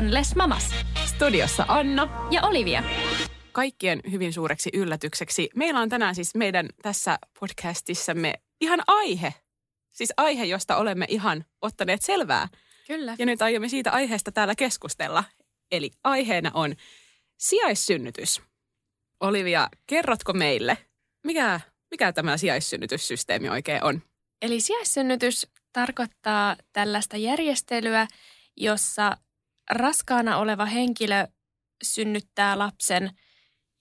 On Les Mamas. Studiossa Anna. Ja Olivia. Kaikkien hyvin suureksi yllätykseksi. Meillä on tänään siis meidän tässä podcastissamme ihan aihe. Siis aihe, josta olemme ihan ottaneet selvää. Kyllä. Ja nyt aiomme siitä aiheesta täällä keskustella. Eli aiheena on sijaissynnytys. Olivia, kerrotko meille, mikä, mikä tämä sijaissynnytyssysteemi oikein on? Eli sijaissynnytys tarkoittaa tällaista järjestelyä, jossa raskaana oleva henkilö synnyttää lapsen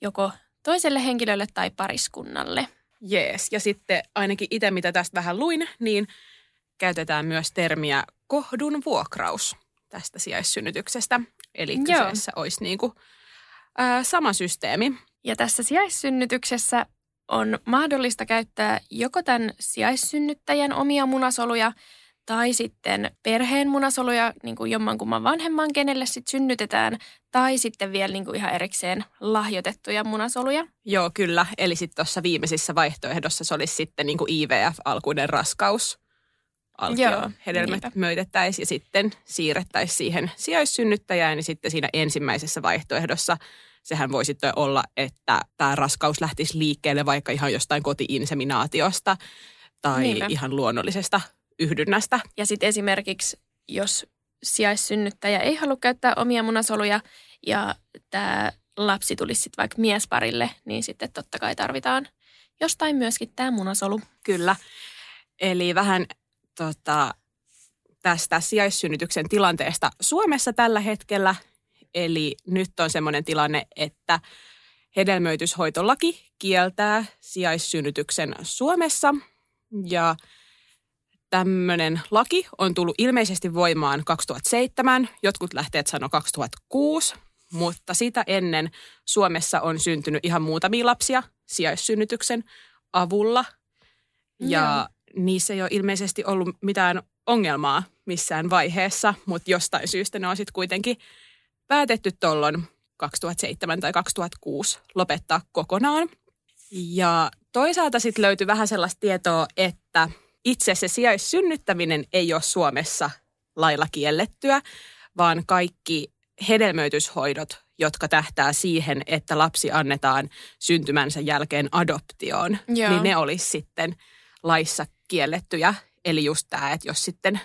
joko toiselle henkilölle tai pariskunnalle. Jees. Ja sitten ainakin itse, mitä tästä vähän luin, niin käytetään myös termiä kohdun vuokraus tästä sijaissynnytyksestä. Eli Joo. kyseessä olisi niin kuin, ää, sama systeemi. Ja tässä sijaissynnytyksessä on mahdollista käyttää joko tämän sijaissynnyttäjän omia munasoluja tai sitten perheen munasoluja niin kuin jommankumman vanhemman, kenelle sitten synnytetään, tai sitten vielä niin kuin ihan erikseen lahjoitettuja munasoluja. Joo, kyllä. Eli sitten tuossa viimeisissä vaihtoehdossa se olisi sitten niin kuin IVF-alkuinen raskaus. Alkio Joo, hedelmät niinpä. ja sitten siirrettäisiin siihen sijaissynnyttäjään. Niin sitten siinä ensimmäisessä vaihtoehdossa sehän voi sitten olla, että tämä raskaus lähtisi liikkeelle vaikka ihan jostain kotiinseminaatiosta tai Niinpä. ihan luonnollisesta yhdynnästä. Ja sitten esimerkiksi, jos sijaissynnyttäjä ei halua käyttää omia munasoluja ja tämä lapsi tulisi sitten vaikka miesparille, niin sitten totta kai tarvitaan jostain myöskin tämä munasolu. Kyllä. Eli vähän tota, tästä sijaissynnytyksen tilanteesta Suomessa tällä hetkellä. Eli nyt on semmoinen tilanne, että hedelmöityshoitolaki kieltää sijaissynnytyksen Suomessa. Ja tämmöinen laki on tullut ilmeisesti voimaan 2007. Jotkut lähteet sanoo 2006, mutta sitä ennen Suomessa on syntynyt ihan muutamia lapsia sijaissynnytyksen avulla. Ja niissä ei ole ilmeisesti ollut mitään ongelmaa missään vaiheessa, mutta jostain syystä ne on sitten kuitenkin päätetty tuolloin 2007 tai 2006 lopettaa kokonaan. Ja toisaalta sitten löytyi vähän sellaista tietoa, että itse se sijaissynnyttäminen ei ole Suomessa lailla kiellettyä, vaan kaikki hedelmöityshoidot, jotka tähtää siihen, että lapsi annetaan syntymänsä jälkeen adoptioon, Joo. niin ne olisi sitten laissa kiellettyjä. Eli just tämä, että jos sitten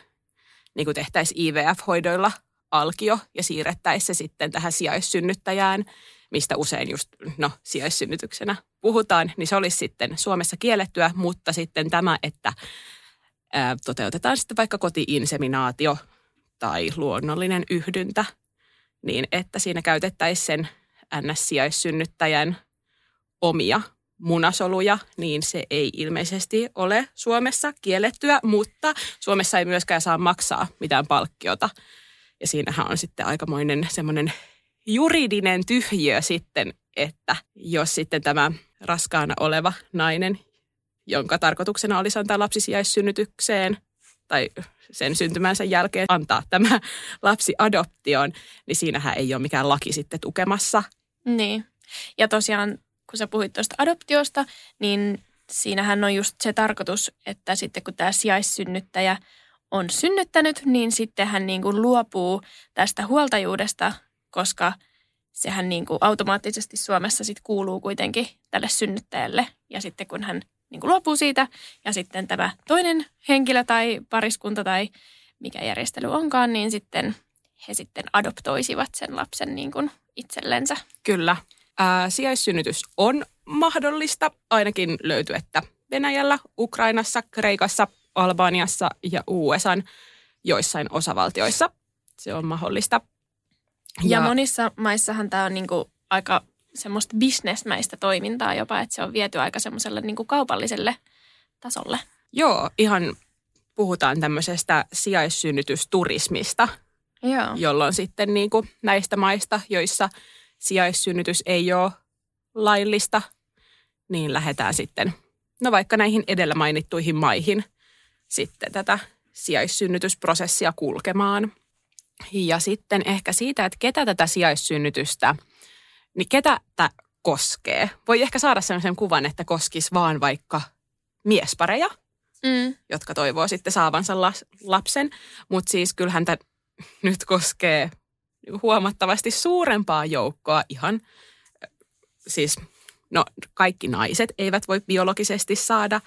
niin kuin tehtäisiin IVF-hoidoilla alkio ja siirrettäisiin se sitten tähän sijaissynnyttäjään, mistä usein just no, sijaissynnytyksenä puhutaan, niin se olisi sitten Suomessa kiellettyä, mutta sitten tämä, että ää, toteutetaan sitten vaikka kotiinseminaatio tai luonnollinen yhdyntä, niin että siinä käytettäisiin sen NS-sijaissynnyttäjän omia munasoluja, niin se ei ilmeisesti ole Suomessa kiellettyä, mutta Suomessa ei myöskään saa maksaa mitään palkkiota. Ja siinähän on sitten aikamoinen semmoinen juridinen tyhjiö sitten, että jos sitten tämä raskaana oleva nainen, jonka tarkoituksena olisi antaa lapsi sijaissynnytykseen tai sen syntymänsä jälkeen antaa tämä lapsi adoptioon, niin siinähän ei ole mikään laki sitten tukemassa. Niin. Ja tosiaan, kun sä puhuit tuosta adoptiosta, niin siinähän on just se tarkoitus, että sitten kun tämä sijaissynnyttäjä on synnyttänyt, niin sitten hän niin kuin luopuu tästä huoltajuudesta, koska sehän niin kuin automaattisesti Suomessa sitten kuuluu kuitenkin tälle synnyttäjälle. Ja sitten kun hän niin kuin luopuu siitä ja sitten tämä toinen henkilö tai pariskunta tai mikä järjestely onkaan, niin sitten he sitten adoptoisivat sen lapsen niin kuin itsellensä. Kyllä. Ää, sijaissynnytys on mahdollista, ainakin löytyy, että Venäjällä, Ukrainassa, Kreikassa, Albaniassa ja USAn joissain osavaltioissa se on mahdollista. Ja, ja monissa maissahan tämä on niinku aika semmoista bisnesmäistä toimintaa jopa, että se on viety aika semmoiselle niinku kaupalliselle tasolle. Joo, ihan puhutaan tämmöisestä sijaissynnytysturismista, Joo. jolloin sitten niin kuin näistä maista, joissa sijaissynnytys ei ole laillista, niin lähdetään sitten, no vaikka näihin edellä mainittuihin maihin sitten tätä sijaissynnytysprosessia kulkemaan. Ja sitten ehkä siitä, että ketä tätä sijaissynnytystä, niin ketä tämä koskee. Voi ehkä saada sellaisen kuvan, että koskisi vaan vaikka miespareja, Mm. jotka toivoo sitten saavansa lapsen. Mutta siis kyllähän tämä nyt koskee huomattavasti suurempaa joukkoa ihan, siis no kaikki naiset eivät voi biologisesti saada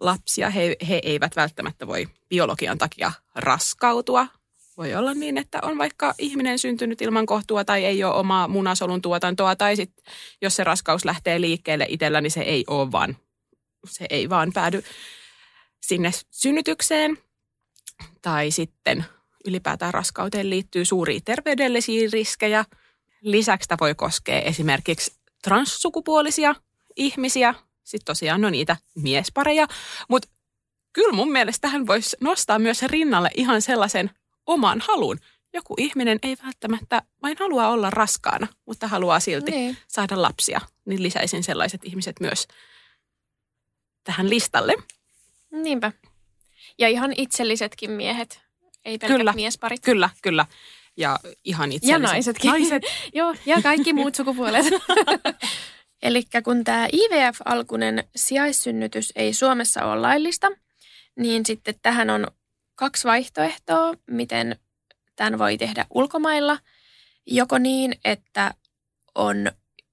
lapsia. He, he eivät välttämättä voi biologian takia raskautua. Voi olla niin, että on vaikka ihminen syntynyt ilman kohtua tai ei ole omaa munasolun tuotantoa tai sitten jos se raskaus lähtee liikkeelle itsellä, niin se ei ole vaan, se ei vaan päädy sinne synnytykseen. Tai sitten ylipäätään raskauteen liittyy suuria terveydellisiä riskejä. Lisäksi tämä voi koskea esimerkiksi transsukupuolisia ihmisiä, sitten tosiaan no niitä miespareja, mutta kyllä mun mielestä tähän voisi nostaa myös rinnalle ihan sellaisen oman halun. Joku ihminen ei välttämättä vain halua olla raskaana, mutta haluaa silti Niin. saada lapsia, niin lisäisin sellaiset ihmiset myös tähän listalle. Niinpä. Ja ihan itsellisetkin miehet, ei pelkät Kyllä. miesparit. Kyllä, kyllä. Ja ihan itse Ja naisetkin. Naiset. Joo, ja kaikki muut sukupuolet. Eli kun tämä IVF-alkunen sijaissynnytys ei Suomessa ole laillista, niin sitten tähän on kaksi vaihtoehtoa, miten tämän voi tehdä ulkomailla. Joko niin, että on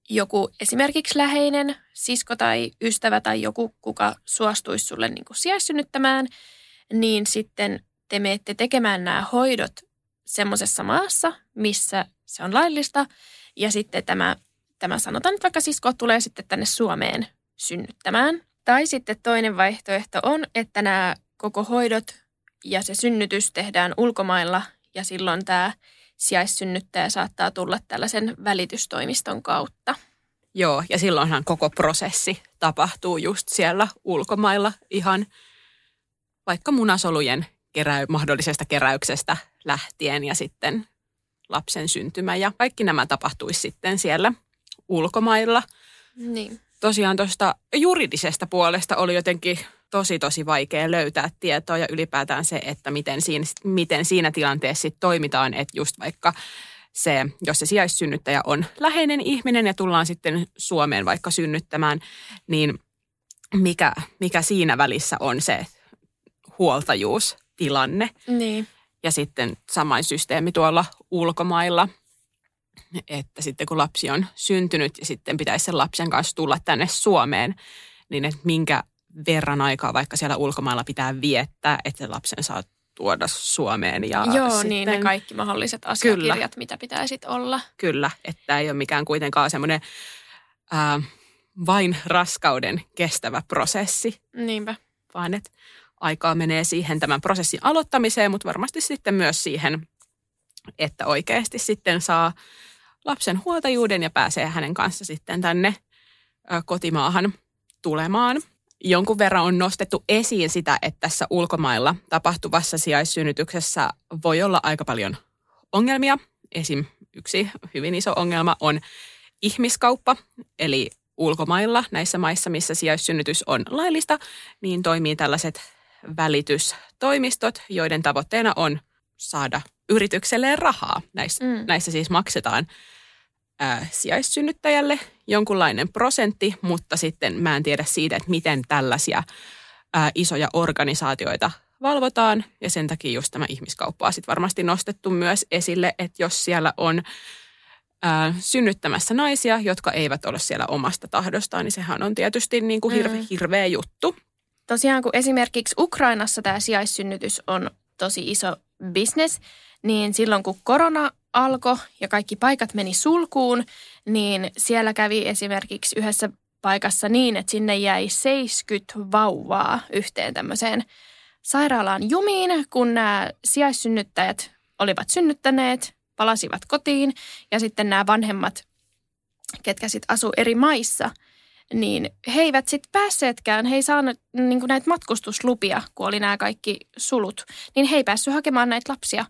joku esimerkiksi läheinen sisko tai ystävä tai joku, kuka suostuisi sulle niin kuin sijaissynnyttämään, niin sitten te menette tekemään nämä hoidot semmoisessa maassa, missä se on laillista, ja sitten tämä, tämä sanotaan nyt vaikka sisko tulee sitten tänne Suomeen synnyttämään. Tai sitten toinen vaihtoehto on, että nämä koko hoidot ja se synnytys tehdään ulkomailla, ja silloin tämä sijaissynnyttäjä saattaa tulla tällaisen välitystoimiston kautta. Joo, ja silloinhan koko prosessi tapahtuu just siellä ulkomailla ihan vaikka munasolujen keräy, mahdollisesta keräyksestä lähtien ja sitten lapsen syntymä ja kaikki nämä tapahtuisi sitten siellä ulkomailla. Niin. Tosiaan tuosta juridisesta puolesta oli jotenkin tosi tosi vaikea löytää tietoa ja ylipäätään se, että miten siinä, miten siinä tilanteessa sit toimitaan, että just vaikka se, jos se sijaissynnyttäjä on läheinen ihminen ja tullaan sitten Suomeen vaikka synnyttämään, niin mikä, mikä siinä välissä on se huoltajuustilanne. Niin. Ja sitten samain systeemi tuolla ulkomailla, että sitten kun lapsi on syntynyt ja sitten pitäisi sen lapsen kanssa tulla tänne Suomeen, niin että minkä verran aikaa vaikka siellä ulkomailla pitää viettää, että se lapsen saa tuoda Suomeen. Ja Joo, sitten, niin ne kaikki mahdolliset asiakirjat, mitä pitää sitten olla. Kyllä, että ei ole mikään kuitenkaan semmoinen ää, vain raskauden kestävä prosessi, Niinpä. vaan että aikaa menee siihen tämän prosessin aloittamiseen, mutta varmasti sitten myös siihen, että oikeasti sitten saa lapsen huoltajuuden ja pääsee hänen kanssa sitten tänne kotimaahan tulemaan. Jonkun verran on nostettu esiin sitä, että tässä ulkomailla tapahtuvassa sijaissynnytyksessä voi olla aika paljon ongelmia. Esim. yksi hyvin iso ongelma on ihmiskauppa, eli ulkomailla näissä maissa, missä sijaissynnytys on laillista, niin toimii tällaiset välitystoimistot, joiden tavoitteena on saada yritykselleen rahaa. Näissä, Mm. näissä siis maksetaan ää, sijaissynnyttäjälle jonkunlainen prosentti, mutta sitten mä en tiedä siitä, että miten tällaisia ää, isoja organisaatioita valvotaan. Ja sen takia just tämä ihmiskauppa on sitten varmasti nostettu myös esille, että jos siellä on ää, synnyttämässä naisia, jotka eivät ole siellä omasta tahdostaan, niin sehän on tietysti niin kuin hirve, Mm. hirveä juttu. Tosiaan kun esimerkiksi Ukrainassa tämä sijaissynnytys on tosi iso business, niin silloin kun korona alkoi ja kaikki paikat meni sulkuun, niin siellä kävi esimerkiksi yhdessä paikassa niin, että sinne jäi 70 vauvaa yhteen tämmöiseen sairaalaan jumiin, kun nämä sijaissynnyttäjät olivat synnyttäneet, palasivat kotiin ja sitten nämä vanhemmat, ketkä sitten asuu eri maissa, niin he eivät sitten päässeetkään, he ei saanut niin näitä matkustuslupia, kun oli nämä kaikki sulut, niin he ei päässyt hakemaan näitä lapsia.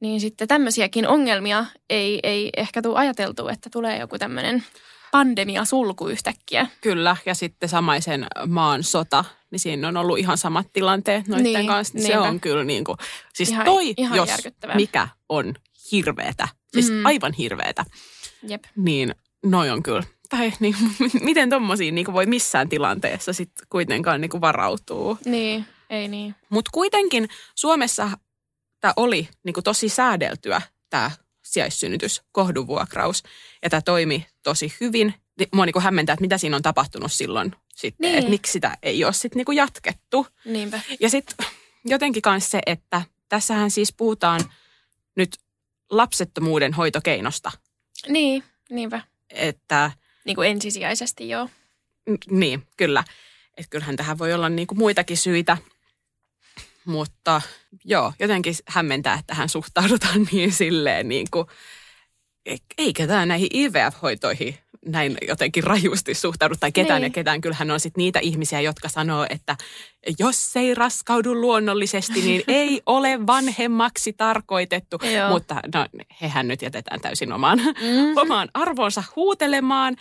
Niin sitten tämmöisiäkin ongelmia ei, ei ehkä tule ajateltu, että tulee joku tämmöinen pandemia sulku yhtäkkiä. Kyllä, ja sitten samaisen maan sota, niin siinä on ollut ihan samat tilanteet noiden Niin, kanssa. Se niinpä. on kyllä niin kuin, siis Ihan- toi, ihan jos mikä on hirveetä, siis Mm. aivan hirveetä, Jep. niin noi on kyllä. Tai niin, miten tommosiin niin voi missään tilanteessa sitten kuitenkaan niin varautuu. Niin, ei niin. Mutta kuitenkin Suomessa tämä oli niin kuin tosi säädeltyä, tämä sijaissynnytys, kohdunvuokraus. Ja tämä toimi tosi hyvin. Mua niin kuin hämmentää, että mitä siinä on tapahtunut silloin sitten, Niin. että miksi sitä ei ole sitten niin kuin jatkettu. Niinpä. Ja sitten jotenkin myös se, että tässähän siis puhutaan nyt lapsettomuuden hoitokeinosta. Niin, niinpä. Että Niin kuin ensisijaisesti joo. N- Niin, kyllä. Että kyllähän tähän voi olla niinku muitakin syitä. Mutta joo, jotenkin hämmentää, että tähän suhtaudutaan niin silleen niin kuin, eikä tämä näihin IVF-hoitoihin näin jotenkin rajusti suhtaudu tai ketään Niin. ja ketään. Kyllähän on sitten niitä ihmisiä, jotka sanoo, että jos ei raskaudu luonnollisesti, niin ei ole vanhemmaksi tarkoitettu. Joo. Mutta no, hehän nyt jätetään täysin omaan, Mm. omaan arvoonsa huutelemaan.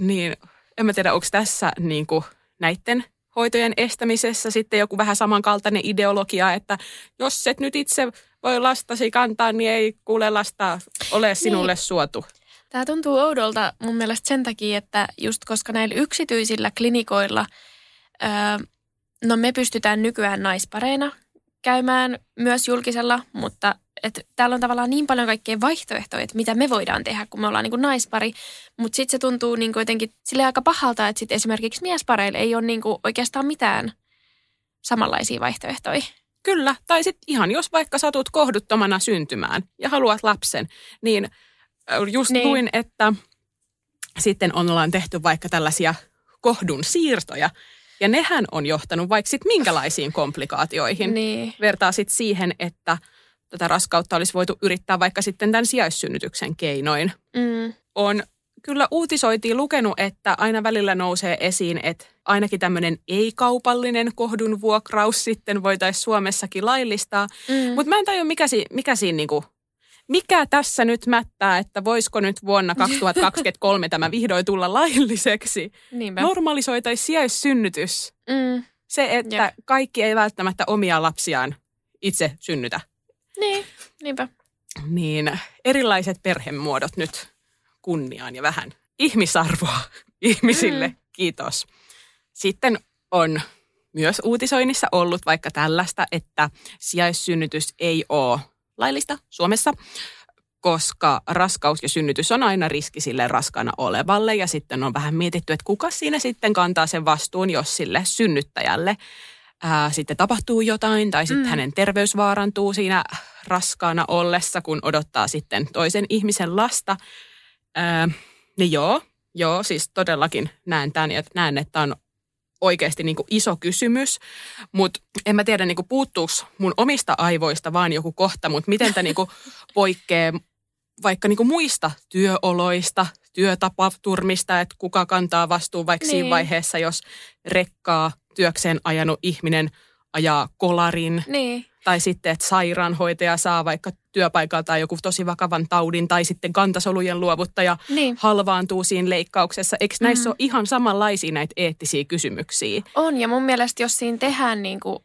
Niin en mä tiedä, onko tässä niin kuin näiden hoitojen estämisessä sitten joku vähän samankaltainen ideologia, että jos et nyt itse voi lastasi kantaa, niin ei kuule lasta ole sinulle Niin. suotu. Tämä tuntuu oudolta mun mielestä sen takia, että just koska näillä yksityisillä klinikoilla, öö, no me pystytään nykyään naispareina käymään myös julkisella, mutta et täällä on tavallaan niin paljon kaikkea vaihtoehtoja, että mitä me voidaan tehdä, kun me ollaan niin naispari. Mutta sitten se tuntuu niin jotenkin sille aika pahalta, että sit esimerkiksi miespareille ei ole niin oikeastaan mitään samanlaisia vaihtoehtoja. Kyllä, tai sitten ihan jos vaikka satut kohduttomana syntymään ja haluat lapsen, niin äh, just niin. luin, että sitten ollaan tehty vaikka tällaisia kohdun siirtoja, ja nehän on johtanut vaikka sitten minkälaisiin komplikaatioihin. Niin. Vertaa sitten siihen, että tätä raskautta olisi voitu yrittää vaikka sitten tämän sijaissynnytyksen keinoin. Mm. On kyllä uutisoitiin lukenut, että aina välillä nousee esiin, että ainakin tämmöinen ei-kaupallinen kohdun vuokraus sitten voitaisiin Suomessakin laillistaa. Mm. Mutta mä en tajua, mikä, si, mikä siinä niinku, mikä tässä nyt mättää, että voisiko nyt vuonna 2023 tämä vihdoin tulla lailliseksi. Niinpä. Normalisoitaisiin sijaissynnytys. Mm. Se, että Jep. kaikki ei välttämättä omia lapsiaan itse synnytä. Niin, niinpä. Niin erilaiset perhemuodot nyt kunniaan ja vähän ihmisarvoa ihmisille. Mm. Kiitos. Sitten on myös uutisoinnissa ollut vaikka tällaista, että sijaissynnytys ei ole laillista Suomessa, koska raskaus ja synnytys on aina riski sille raskaana olevalle. Ja sitten on vähän mietitty, että kuka siinä sitten kantaa sen vastuun, jos sille synnyttäjälle ää, sitten tapahtuu jotain tai sitten mm. hänen terveys vaarantuu siinä raskaana ollessa, kun odottaa sitten toisen ihmisen lasta. Ää, niin joo, joo, siis todellakin näen tämän ja näen, että on oikeasti niin kuin iso kysymys, mutta en mä tiedä niin kuin puuttuuko mun omista aivoista vaan joku kohta, mutta miten tämä niin kuin poikkeaa vaikka niin kuin muista työoloista, työtapaturmista, että kuka kantaa vastuun vaikka niin. Niin. siinä vaiheessa, jos rekkaa työkseen ajanut ihminen ajaa kolarin, Niin. Tai sitten, että sairaanhoitaja saa vaikka työpaikalta joku tosi vakavan taudin, tai sitten kantasolujen luovuttaja Niin. halvaantuu siinä leikkauksessa. Eikö näissä Mm. ole ihan samanlaisia näitä eettisiä kysymyksiä? On, ja mun mielestä jos siinä tehdään niin kuin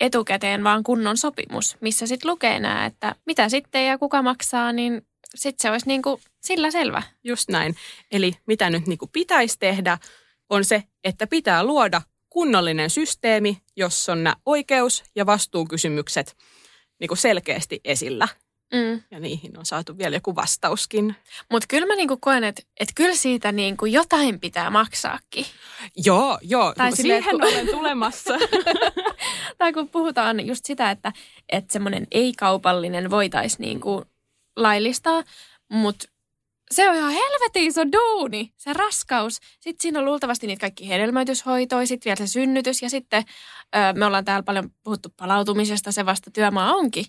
etukäteen vaan kunnon sopimus, missä sitten lukee nämä, että mitä sitten ja kuka maksaa, niin sitten se olisi niin kuin sillä selvä. Just näin. Eli mitä nyt niin kuin pitäisi tehdä, on se, että pitää luoda kunnollinen systeemi, jossa on nämä oikeus- ja vastuukysymykset niin kuin selkeästi esillä. Mm. Ja niihin on saatu vielä joku vastauskin. Mutta kyllä mä niin kuin koen, että, että kyllä siitä niin kuin jotain pitää maksaakin. Joo, joo. Tai silleen, siihen kun- olen tulemassa. Tai kun puhutaan just sitä, että, että semmoinen ei-kaupallinen voitaisiin niin kuin laillistaa, mutta se on ihan helvetin iso duuni, se raskaus. Sitten siinä on luultavasti niitä kaikki hedelmöityshoitoja, sitten vielä se synnytys ja sitten ö, me ollaan täällä paljon puhuttu palautumisesta, se vasta työmaa onkin.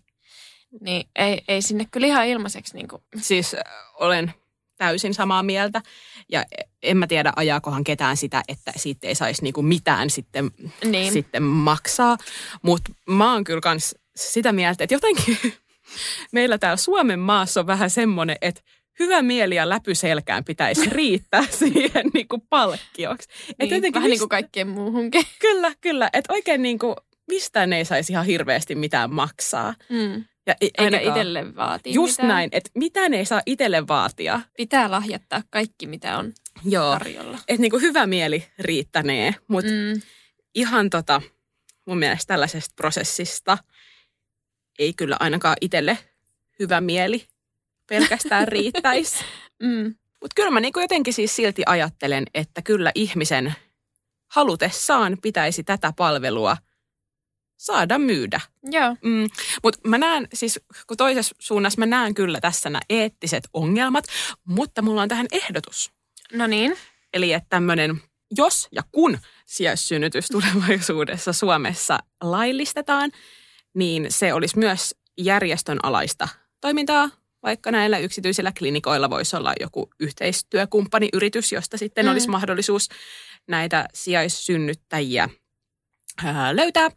Niin ei, ei sinne kyllä ihan ilmaiseksi niin kuin. siis olen täysin samaa mieltä. Ja en mä tiedä, ajaakohan ketään sitä, että siitä ei saisi niinku mitään sitten, Niin. sitten maksaa. Mutta mä oon kyllä kans sitä mieltä, että jotenkin meillä täällä Suomen maassa on vähän semmoinen, että hyvä mieli ja läpy selkään pitäisi riittää siihen niinku palkkioksi. Et Niin, jotenkin vähän niin kuin mistä- kaikkeen muuhunkin. Kyllä, kyllä. Että oikein niinku, mistään ei saisi ihan hirveästi mitään maksaa. Mm. Ja e- Aina eikä- itselle vaatii Just mitään. näin, että mitään ei saa itselle vaatia. Pitää lahjattaa kaikki, mitä on Joo. tarjolla. Että niinku hyvä mieli riittänee, mutta. Mm. ihan tota, mun mielestä tällaisesta prosessista ei kyllä ainakaan itselle hyvä mieli pelkästään riittäisi. Mm. Mutta kyllä mä niinku jotenkin siis silti ajattelen, että kyllä ihmisen halutessaan pitäisi tätä palvelua saada myydä. Joo. Mm, mutta mä näen, siis kun toisessa suunnassa mä näen kyllä tässä nämä eettiset ongelmat, mutta mulla on tähän ehdotus. No niin. Eli että tämmöinen, jos ja kun sijaissynnytys tulevaisuudessa Suomessa laillistetaan, niin se olisi myös järjestön alaista toimintaa, vaikka näillä yksityisillä klinikoilla voisi olla joku yhteistyökumppaniyritys, josta sitten Mm. olisi mahdollisuus näitä sijaissynnyttäjiä ää, löytää.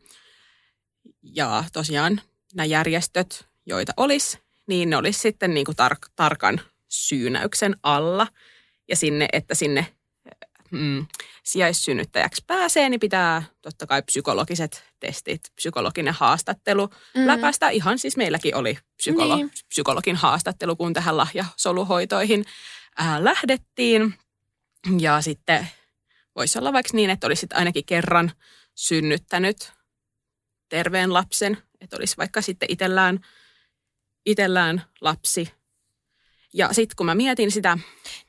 Ja tosiaan nämä järjestöt, joita olisi, niin ne olisi sitten niin kuin tar- tarkan syynäyksen alla. Ja sinne, että sinne mm, sijaissynnyttäjäksi pääsee, niin pitää totta kai psykologiset testit, psykologinen haastattelu mm. läpäistä. Ihan siis meilläkin oli psykolo- Niin. psykologin haastattelu, kun tähän lahjasoluhoitoihin ää, lähdettiin. Ja sitten voisi olla vaikka niin, että olisit ainakin kerran synnyttänyt terveen lapsen, että olisi vaikka sitten itsellään, itsellään lapsi. Ja sitten kun mä mietin sitä,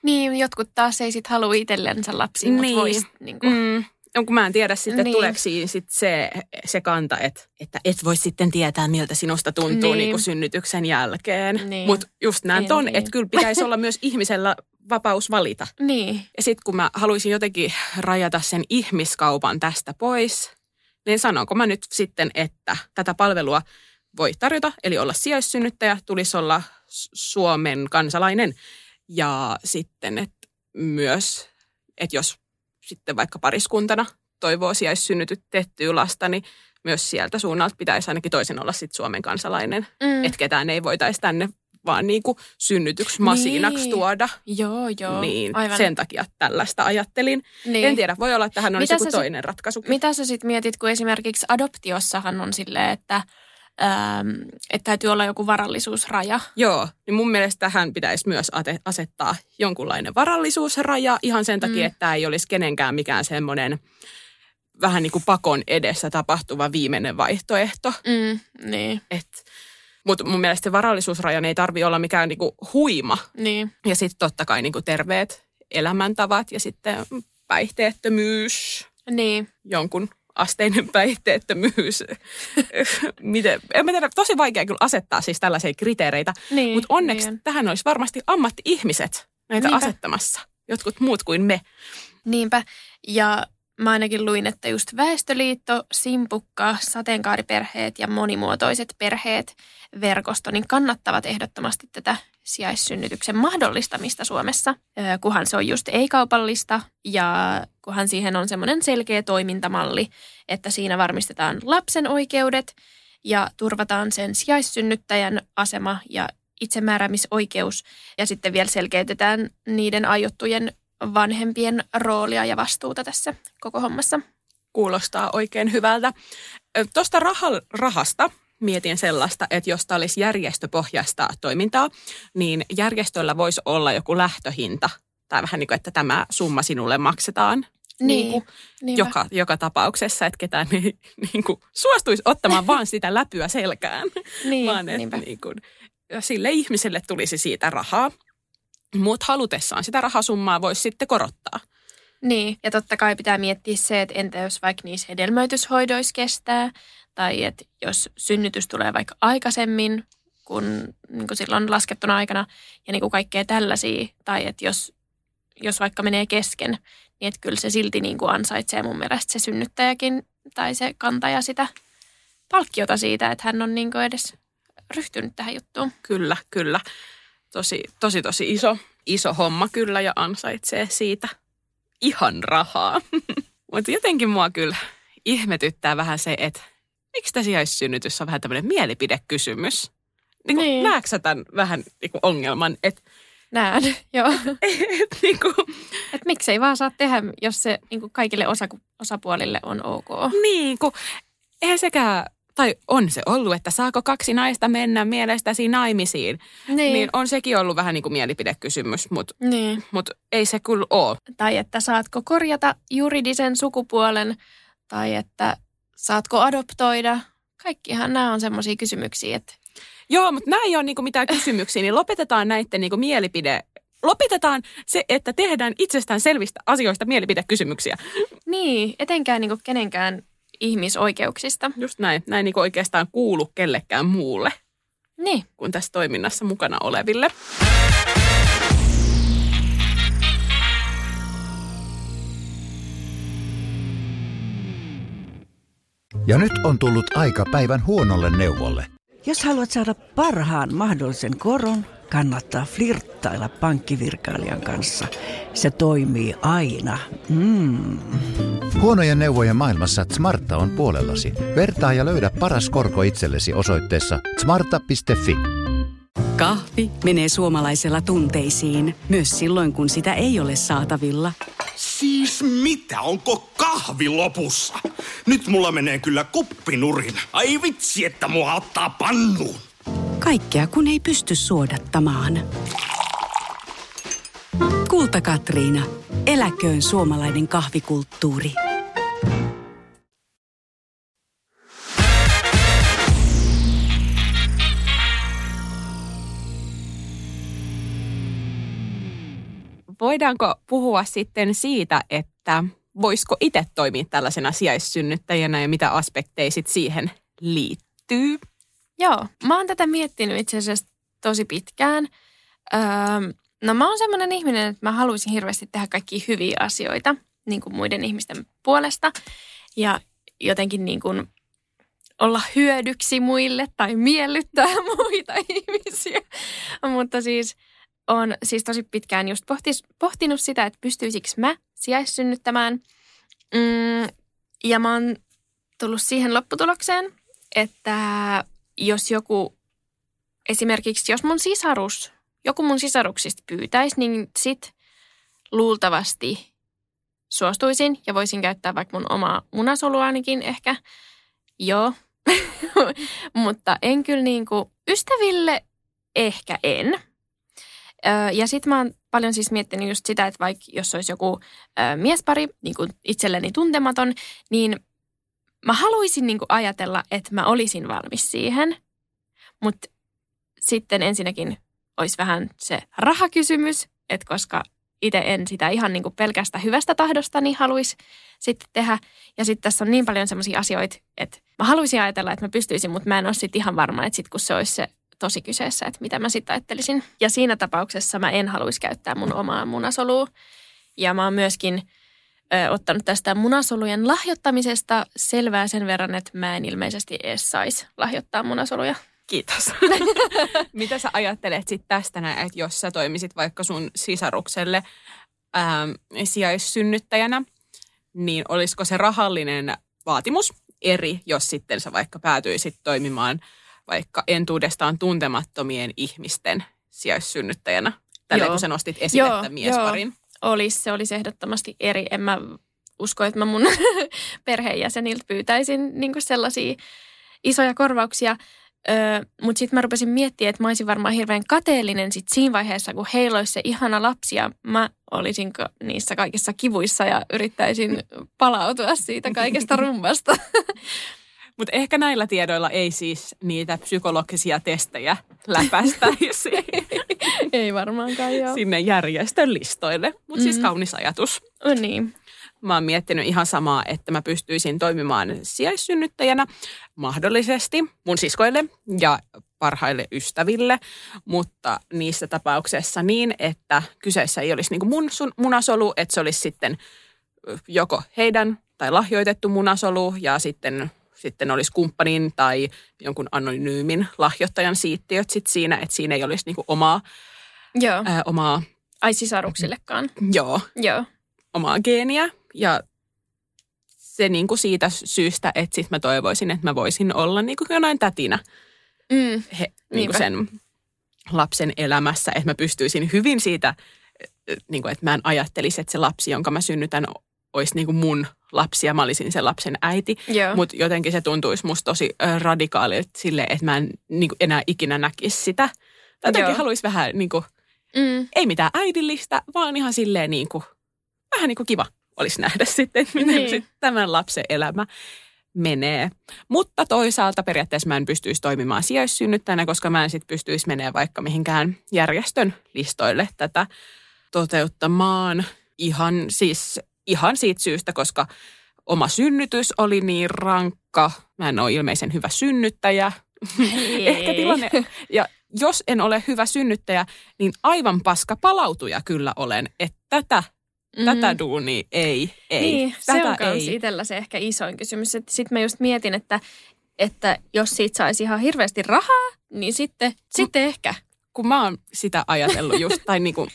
Niin, jotkut taas ei sit halua itsellensä lapsia, Niin. mutta vois niin kuin, Mm, no kun mä en tiedä sitten, niin. Tuleeko siinä sit se, se kanta, että, että et voi sitten tietää, miltä sinusta tuntuu niin. Niin. Synnytyksen jälkeen. Niin. Mutta just näen En ton, niin. että kyllä pitäisi olla myös ihmisellä vapaus valita. niin. Ja sitten kun mä haluaisin jotenkin rajata sen ihmiskaupan tästä pois, niin sanonko mä nyt sitten, että tätä palvelua voi tarjota, eli olla sijaissynnyttäjä, tulisi olla Suomen kansalainen. Ja sitten, että myös, että jos sitten vaikka pariskuntana toivoo sijaissynnytettyä lasta, niin myös sieltä suunnalta pitäisi ainakin toisen olla sitten Suomen kansalainen. Mm. Että ketään ei voitaisi tänne vaan niin kuin synnytyksmasinaksi Niin. tuoda. Joo, joo. Niin, Aivan. sen takia tällaista ajattelin. niin. En tiedä, voi olla, että tähän olisi Mitä joku sä sit- toinen ratkaisu. Mitä sä sitten mietit, kun esimerkiksi adoptiossahan on silleen, että, että täytyy olla joku varallisuusraja. Joo, niin mun mielestä tähän pitäisi myös asettaa jonkunlainen varallisuusraja ihan sen takia, Mm. että tämä ei olisi kenenkään mikään semmoinen vähän niin kuin pakon edessä tapahtuva viimeinen vaihtoehto. Mm, niin, Mutta mun mielestä se varallisuusrajan ei tarvi olla mikään niin kuin huima. niin. Ja sitten totta kai niin kuin terveet elämäntavat ja sitten päihteettömyys, Niin, jonkun asteinen päihteettömyys. Miten, en mä tiedä, tosi vaikea kyllä asettaa siis tällaisia kriteereitä, niin. mutta onneksi Niin, tähän olisi varmasti ammatti-ihmiset näitä Niinpä. asettamassa. Jotkut muut kuin me. Niinpä. Ja mä ainakin luin, että just Väestöliitto, Simpukka, sateenkaariperheet ja monimuotoiset perheet verkosto niin kannattavat ehdottomasti tätä sijaissynnytyksen mahdollistamista Suomessa, kunhan se on just ei-kaupallista ja kunhan siihen on semmoinen selkeä toimintamalli, että siinä varmistetaan lapsen oikeudet ja turvataan sen sijaissynnyttäjän asema ja itsemääräämisoikeus. Ja sitten vielä selkeytetään niiden aiottujen vanhempien roolia ja vastuuta tässä koko hommassa. Kuulostaa oikein hyvältä. Tuosta rahasta mietin sellaista, että jos tämä olisi järjestöpohjaista toimintaa, niin järjestöllä voisi olla joku lähtöhinta. Tai vähän niin kuin, että tämä summa sinulle maksetaan niin kuin niinpä. joka, joka tapauksessa, että ketään ei niin kuin, suostuisi ottamaan vaan sitä läpyä selkään. niin, vaan että niin kuin, sille ihmiselle tulisi siitä rahaa. Mutta halutessaan sitä rahasummaa voisi sitten korottaa. Niin, ja totta kai pitää miettiä se, että entä jos vaikka niissä hedelmöityshoidoissa kestää, tai että jos synnytys tulee vaikka aikaisemmin kuin, niin kuin silloin laskettuna aikana, ja niin kuin kaikkea tällaisia, tai että jos, jos vaikka menee kesken, niin että kyllä se silti niin kuin ansaitsee mun mielestä se synnyttäjäkin, tai se kantaja sitä palkkiota siitä, että hän on niin kuin edes ryhtynyt tähän juttuun. Kyllä, kyllä. Tosi, tosi, tosi iso, iso homma kyllä ja ansaitsee siitä ihan rahaa. Mutta jotenkin mua kyllä ihmetyttää vähän se, että miksi tämä sijaissynnytys on vähän tämmöinen mielipidekysymys. Niin, Niin. Näetkö sä tämän vähän niin kuin ongelman, että Näen, joo. et, niin kuin, Et miksei vaan saa tehdä, jos se niin kuin kaikille osa, osapuolille on ok. niin kuin, eihän sekään, tai on se ollut, että saako kaksi naista mennä mielestäsi naimisiin. Niin. Niin on sekin ollut vähän niin kuin mielipidekysymys, mutta niin. mut ei se kyllä ole. Tai että saatko korjata juridisen sukupuolen, tai että saatko adoptoida. Kaikkihan nämä on semmoisia kysymyksiä, että Joo, mutta nämä ei ole niinku mitään kysymyksiä, niin lopetetaan näiden niinku mielipide... Lopetetaan se, että tehdään itsestään selvistä asioista mielipidekysymyksiä. niin, etenkään niin kuin kenenkään ihmisoikeuksista. Just näin. Näin niinku oikeastaan kuulu kellekään muulle Niin. kuin tässä toiminnassa mukana oleville. Ja nyt on tullut aika päivän huonolle neuvolle. Jos haluat saada parhaan mahdollisen koron, kannattaa flirttailla pankkivirkailijan kanssa. Se toimii aina. Mm. Huonojen neuvojen maailmassa Smarta on puolellasi. Vertaa ja löydä paras korko itsellesi osoitteessa smarta.fi. Kahvi menee suomalaisella tunteisiin, myös silloin kun sitä ei ole saatavilla. Siis mitä? Onko kahvi lopussa? Nyt mulla menee kyllä kuppinurin. Ai vitsi, että mua ottaa pannuun. Kaikkea kun ei pysty suodattamaan. Kulta Katriina. Eläköön suomalainen kahvikulttuuri. Voidaanko puhua sitten siitä, että voisiko itse toimia tällaisena sijaissynnyttäjänä ja mitä aspekteja sit siihen liittyy? Joo, mä oon tätä miettinyt itse asiassa tosi pitkään. Öö, no mä oon semmoinen ihminen, että mä haluaisin hirveästi tehdä kaikkia hyviä asioita niin kuin muiden ihmisten puolesta. Ja jotenkin niin kuin olla hyödyksi muille tai miellyttää muita ihmisiä. Mutta siis on siis tosi pitkään just pohtis, pohtinut sitä, että pystyisikö mä sijaissynnyttämään. Mm, ja mä oon tullut siihen lopputulokseen, että jos joku, esimerkiksi jos mun sisarus, joku mun sisaruksista pyytäisi, niin sit luultavasti suostuisin ja voisin käyttää vaikka mun omaa munasoluanikin ehkä. Joo, mutta en kyllä niinku ystäville ehkä en. Ja sitten mä oon paljon siis miettinyt just sitä, että vaikka jos olisi joku miespari, niin kuin itselleni tuntematon, niin mä haluaisin niin kuin ajatella, että mä olisin valmis siihen, mutta sitten ensinnäkin olisi vähän se rahakysymys, että koska itse en sitä ihan niin kuin pelkästä hyvästä tahdosta, niin haluaisi sitten tehdä. Ja sitten tässä on niin paljon sellaisia asioita, että mä haluaisin ajatella, että mä pystyisin, mutta mä en ole sitten ihan varma, että sitten kun se olisi se tosi kyseessä, että mitä mä sitten ajattelisin. Ja siinä tapauksessa mä en haluaisi käyttää mun omaa munasolua. Ja mä oon myöskin ö, ottanut tästä munasolujen lahjoittamisesta selvää sen verran, että mä en ilmeisesti edes saisi lahjoittaa munasoluja. Kiitos. Mitä sä ajattelet sitten tästä näin, että jos sä toimisit vaikka sun sisarukselle ähm, sijaissynnyttäjänä, niin olisiko se rahallinen vaatimus eri, jos sitten sä vaikka päätyisit toimimaan vaikka entuudestaan tuntemattomien ihmisten sijaissynnyttäjänä? Tällä Joo. kun sä nostit esille Joo, tämän miesparin. Olisi, se olisi ehdottomasti eri. En mä usko, että mä mun perheenjäseniltä pyytäisin niin sellaisia isoja korvauksia. Öö, Mutta sitten mä rupesin miettimään, että mä olisin varmaan hirveän kateellinen sit siinä vaiheessa, kun heillä olisi se ihana lapsi ja mä olisin niissä kaikissa kivuissa ja yrittäisin palautua siitä kaikesta rumbasta. Mutta ehkä näillä tiedoilla ei siis niitä psykologisia testejä läpäistäisi Ei varmaankaan joo. sinne järjestön listoille. Mutta siis Mm. kaunis ajatus. On niin. Mä oon miettinyt ihan samaa, että mä pystyisin toimimaan sijaissynnyttäjänä mahdollisesti mun siskoille ja parhaille ystäville, mutta niissä tapauksessa niin, että kyseessä ei olisi niin mun sun munasolu, että se olisi sitten joko heidän tai lahjoitettu munasolu ja sitten, sitten olisi kumppanin tai jonkun anonyymin lahjoittajan siittiöt sit siinä, että siinä ei olisi niin omaa Joo. ää, omaa Ai sisaruksillekaan. Joo, Joo. omaa geeniä. Ja se niin kuin siitä syystä, että sit mä toivoisin, että mä voisin olla niin kuin jonain tätinä Mm. he, niin kuin sen lapsen elämässä, että mä pystyisin hyvin siitä, niin kuin, että mä en ajattelisi, että se lapsi, jonka mä synnytän, olisi niin kuin mun lapsi ja mä olisin sen lapsen äiti. Mutta jotenkin se tuntuisi musta tosi ö, radikaalilta silleen, että mä en niin kuin enää ikinä näkisi sitä. Tai jotenkin haluaisi vähän niin kuin, Mm. ei mitään äidillistä, vaan ihan silleen niin kuin, vähän niin kuin kiva olisi nähdä sitten, että miten Niin. niin. sit tämän lapsen elämä menee. Mutta toisaalta periaatteessa mä en pystyisi toimimaan sijaissynnyttäjänä, koska mä en sitten pystyisi menemään vaikka mihinkään järjestön listoille tätä toteuttamaan. Ihan siis ihan siitä syystä, koska oma synnytys oli niin rankka. Mä en ole ilmeisen hyvä synnyttäjä. Ehkä tilanne. Ja jos en ole hyvä synnyttäjä, niin aivan paska palautuja kyllä olen. Että tätä, mm-hmm. tätä duunia ei, ei. Niin, tätä se on kans itsellä se ehkä isoin kysymys. Sitten mä just mietin, että, että jos siitä saisi ihan hirveästi rahaa, niin sitten, sitten ehkä. kun mä oon sitä ajatellut just, tai niinku,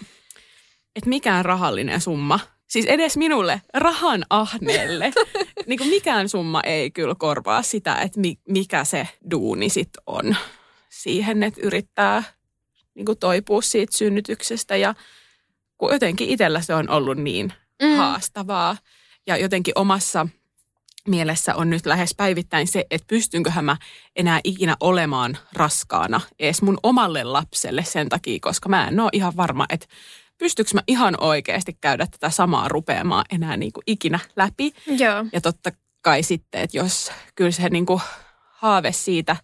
että mikään rahallinen summa, siis edes minulle, rahan ahneelle, niinku mikään summa ei kyllä korvaa sitä, että mi, mikä se duuni sit on siihen, että yrittää niinku toipua siitä synnytyksestä ja kun jotenkin itsellä se on ollut niin mm. haastavaa ja jotenkin omassa mielessä on nyt lähes päivittäin se, että pystynköhän mä enää ikinä olemaan raskaana edes mun omalle lapselle sen takia, koska mä en ole ihan varma, että pystyykö mä ihan oikeasti käydä tätä samaa rupeamaa enää niin kuin ikinä läpi. Joo. Ja totta kai sitten, että jos kyllä se niin kuin haave siitä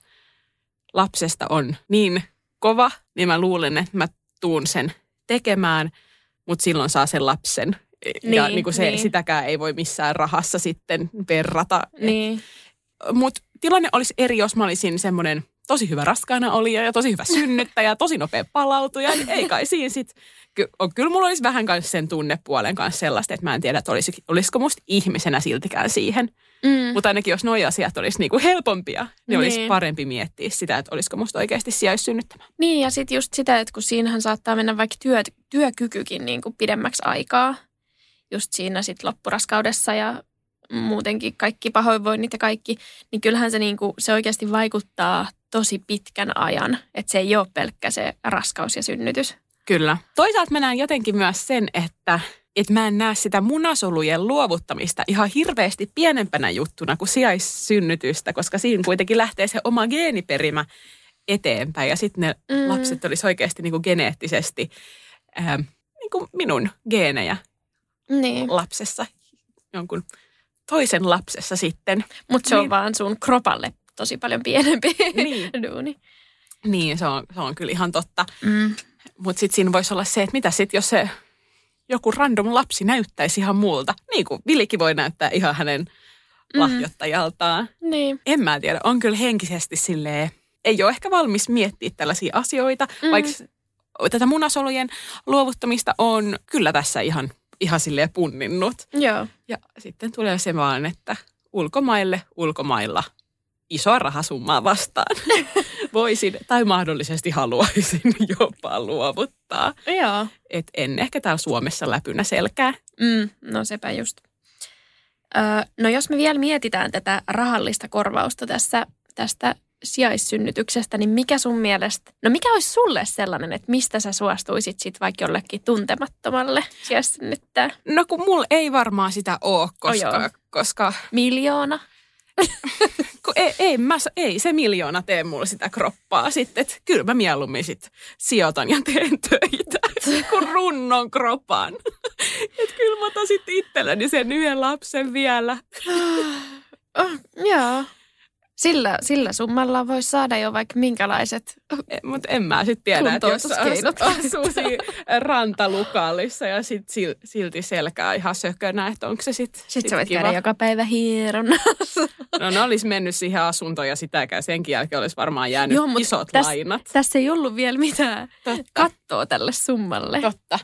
lapsesta on niin kova, niin mä luulen, että mä tuun sen tekemään, mutta silloin saa sen lapsen. ja Niin, niin kuin se, niin. sitäkään ei voi missään rahassa sitten verrata. Niin. Mutta tilanne olisi eri, jos mä olisin semmoinen tosi hyvä raskaana olija ja tosi hyvä synnyttäjä, tosi nopea palautuja. Niin ei kai siinä sit, ky- on, kyllä mulla olisi vähän kanssa sen tunnepuolen kanssa sellaista, että mä en tiedä, että olisi, olisiko musta ihmisenä siltikään siihen. Mm. Mutta ainakin jos nuo asiat olisi niinku helpompia, niin, niin olisi Niin. parempi miettiä sitä, että olisiko musta oikeasti sijaissynnyttämä. Niin, ja sitten just sitä, että kun siinähän saattaa mennä vaikka työ, työkykykin niin kuin pidemmäksi aikaa, just siinä sitten loppuraskaudessa ja muutenkin kaikki pahoinvoinnit ja kaikki, niin kyllähän se, niin kuin, se oikeasti vaikuttaa tosi pitkän ajan, että se ei ole pelkkä se raskaus ja synnytys. Kyllä. Toisaalta mä näen jotenkin myös sen, että, että mä en näe sitä munasolujen luovuttamista ihan hirveästi pienempänä juttuna kuin sijaissynnytystä, koska siinä kuitenkin lähtee se oma geeniperimä eteenpäin ja sitten ne mm. lapset olisi oikeasti niin kuin geneettisesti ää, niin kuin minun geenejä Niin, lapsessa, jonkun toisen lapsessa sitten. mutta se on Niin. vaan sun kropalle tosi paljon pienempi Niin. duuni. Niin, se on, se on kyllä ihan totta. Mm. Mutta sitten siinä voisi olla se, että mitä sitten, jos se joku random lapsi näyttäisi ihan muulta. Niin kuin Vilikin voi näyttää ihan hänen Mm. lahjoittajaltaan. Niin. En mä tiedä, on kyllä henkisesti silleen, ei ole ehkä valmis miettiä tällaisia asioita, mm. vaikka tätä munasolujen luovuttamista on kyllä tässä ihan, ihan silleen punninnut. Joo. Ja sitten tulee se vaan, että ulkomaille ulkomailla isoa rahasummaa vastaan voisin tai mahdollisesti haluaisin jopa luovuttaa. Joo. Et en ehkä täällä Suomessa läpynä selkää. Mm, no sepä just. Öö, no jos me vielä mietitään tätä rahallista korvausta tässä, tästä sijaissynnytyksestä, niin mikä sun mielestä, no mikä olisi sulle sellainen, että mistä sä suostuisit sit vaikka jollekin tuntemattomalle sijaissynnyttää? No kun mulla ei varmaan sitä ole, koska, joo. koska Miljoona? kun ei, ei, mä, ei se miljoona tee mulle sitä kroppaa sitten. Et kyllä mä mieluummin sit sijoitan ja teen töitä kuin runnon kropan. Et kyllä mä otan sitten itselleni sen yhden lapsen vielä. Oh, joo. Sillä, sillä summalla voisi saada jo vaikka minkälaiset. Mutta en mä sitten tiedä, että jos asuu rantalukallissa ja sit sil- silti selkää ihan sökönä, että onko se sitten Sitten sä voit käydä joka päivä hieronnassa. No ne olisi mennyt siihen asuntoon ja sitäkään. Senkin jälkeen olisi varmaan jäänyt Joo, isot täs- lainat. Tässä ei ollut vielä mitään Totta. kattoa tälle summalle. Totta.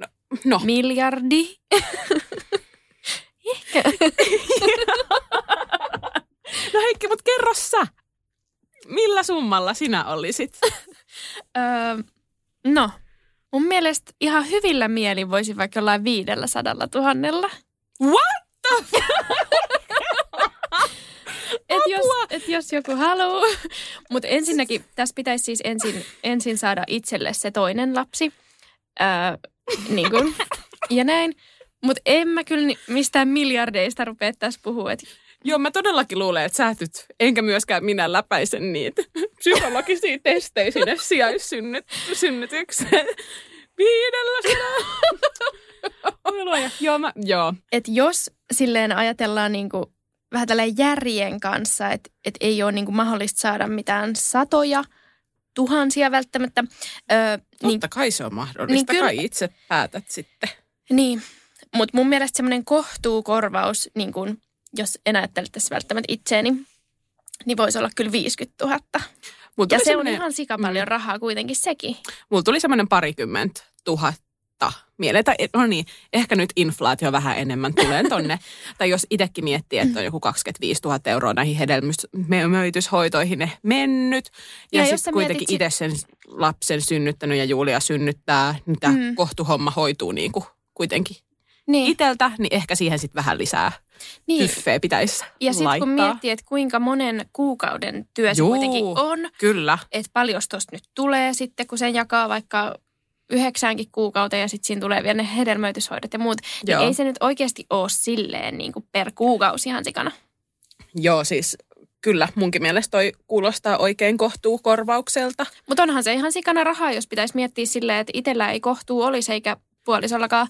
No, no. Miljardi. no Heikki, mutta kerro sä. Millä summalla sinä olisit? Öö, no, Mun mielestä ihan hyvillä mielin voisi vaikka jollain viidellä sadalla tuhannella. What the Et jos, et jos joku haluaa. Mutta ensinnäkin tässä pitäisi siis ensin, ensin saada itselle se toinen lapsi. Öö, niin kun, ja näin. Mutta en mä kyllä mistään miljardeista rupea tässä puhua. Et Joo, mä todellakin luulen, että sä et nyt, enkä myöskään minä läpäisen niitä psykologisia testejä sinne sijaissynnytykseen. Viidellä luoja. Joo, mä, joo. et jos silleen ajatellaan niinku vähän tällä järjen kanssa, että et ei ole niinku mahdollista saada mitään satoja, tuhansia välttämättä. Öö, niin Totta kai se on mahdollista. niin Niin kyllä- kai itse päätät sitten. Niin, mutta mun mielestä semmoinen kohtuukorvaus, niin kun, jos en ajattele tässä välttämättä itseäni, niin voisi olla kyllä 50 000. Mulla Ja se on ihan sika paljon rahaa kuitenkin sekin. Mulla tuli semmoinen parikymmentä tuhatta mieleen. Tai, no niin, ehkä nyt inflaatio vähän enemmän tulee tonne. tai jos itsekin miettii, että on joku 25 000 euroa näihin hedelmöityshoitoihin ne mennyt. Ja, Ja sitten kuitenkin mietit itse sen lapsen synnyttänyt ja Julia synnyttää, niin tämä Mm. mm. kohtuhomma hoituu niin kuin kuitenkin Niin, iteltä, niin ehkä siihen sitten vähän lisää niin. hyffeä pitäisi ja sitten kun miettii, että kuinka monen kuukauden työ se Juu. kuitenkin on, Kyllä. että paljon tosta nyt tulee sitten, kun sen jakaa vaikka yhdeksänkin kuukauteen ja sitten siinä tulee vielä ne hedelmöityshoidot ja muut. Niin Joo. ei se nyt oikeasti ole silleen niin kuin per kuukausi ihan sikana. Joo, siis kyllä munkin mielestä toi kuulostaa oikein kohtuukorvaukselta. Mutta onhan se ihan sikana rahaa, jos pitäisi miettiä silleen, että itsellä ei kohtuu olisi eikä puolisollakaan,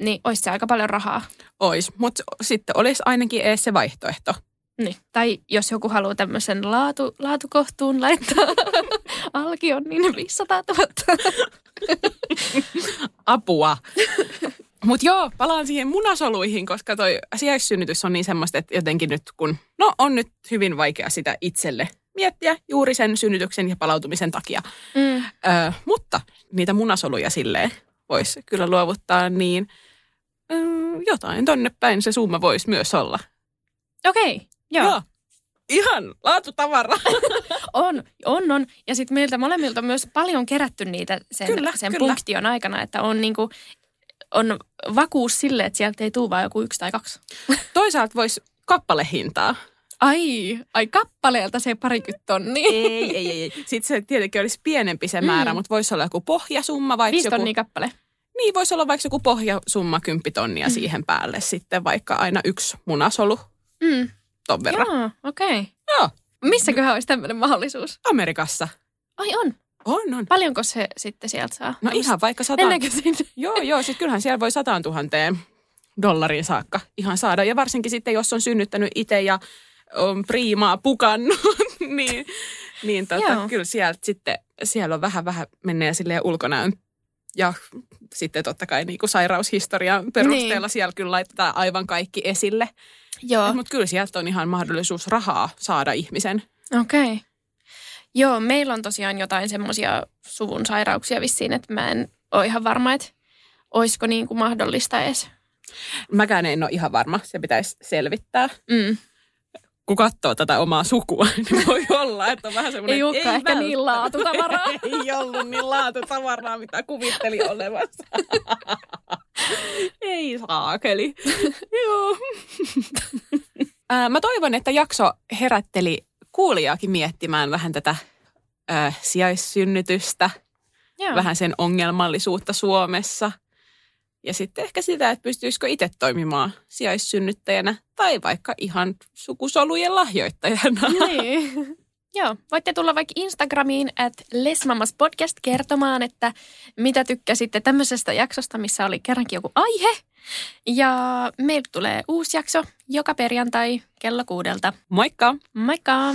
niin olisi se aika paljon rahaa. Ois, mutta sitten olisi ainakin ees se vaihtoehto. Niin. Tai jos joku haluaa tämmöisen laatu, laatukohtuun laittaa alkion, niin 500 000. Apua. Mutta joo, palaan siihen munasoluihin, koska toi sijaissynnytys on niin semmoista, että jotenkin nyt kun, no on nyt hyvin vaikea sitä itselle miettiä juuri sen synnytyksen ja palautumisen takia. Mm. Ö, mutta niitä munasoluja silleen voisi kyllä luovuttaa, niin jotain tonne päin se summa voisi myös olla. Okei, okay, joo. joo. Ihan laatutavara. On, on, on. Ja sitten meiltä molemmilta on myös paljon kerätty niitä sen, Kyllä, sen kyllä. punktion aikana, että on niinku, on vakuus sille, että sieltä ei tule vain joku yksi tai kaksi. Toisaalta voisi kappalehintaa. Ai, ai kappaleelta se parikymmentä tonnia. Ei, ei, ei. Sitten se tietenkin olisi pienempi se määrä, Mm. mutta voisi olla joku pohjasumma. Vaikka Viisi joku, tonnia kappale. Niin, voisi olla vaikka joku pohjasumma kymppitonnia mm. siihen päälle sitten vaikka aina yksi munasolu Mm. ton verran. Joo, okei. Okay. Joo. Missäköhän olisi tämmöinen mahdollisuus? Amerikassa. Ai on. On, on. Paljonko se sitten sieltä saa? No ihan vaikka sata... Mennäänkö sinne? Joo, joo, sitten kyllähän siellä voi sataan tuhanteen dollariin saakka ihan saada. Ja varsinkin sitten, jos on synnyttänyt itse ja on priimaa pukannut, niin, niin tota, kyllä sieltä sitten, siellä on vähän vähän menee silleen ulkonäön ja sitten totta kai niin kuin sairaushistorian perusteella Niin. siellä kyllä laitetaan aivan kaikki esille. Joo, Mutta kyllä sieltä on ihan mahdollisuus rahaa saada ihmisen. okei. Okay. Joo, meillä on tosiaan jotain semmoisia suvun sairauksia vissiin, että mä en ole ihan varma, että olisiko niin kuin mahdollista edes. Mäkään en ole ihan varma, se pitäisi selvittää. Mm. Kun katsoo tätä omaa sukua, niin voi olla, että on vähän semmoinen... Ei olekaan ehkä niin laatutavaraa. ei ollut niin laatutavaraa, mitä kuvitteli olevansa. ei saakeli. Joo. Mä toivon, että jakso herätteli kuulijaakin miettimään vähän tätä ää, sijaissynnytystä, Joo. vähän sen ongelmallisuutta Suomessa. Ja sitten ehkä sitä, että pystyisikö itse toimimaan sijaissynnyttäjänä tai vaikka ihan sukusolujen lahjoittajana. Niin. Joo, voitte tulla vaikka Instagramiin at Lesmamas podcast kertomaan, että mitä tykkäsitte tämmöisestä jaksosta, missä oli kerrankin joku aihe. Ja meiltä tulee uusi jakso joka perjantai kello kuudelta. Moikka! Moikka!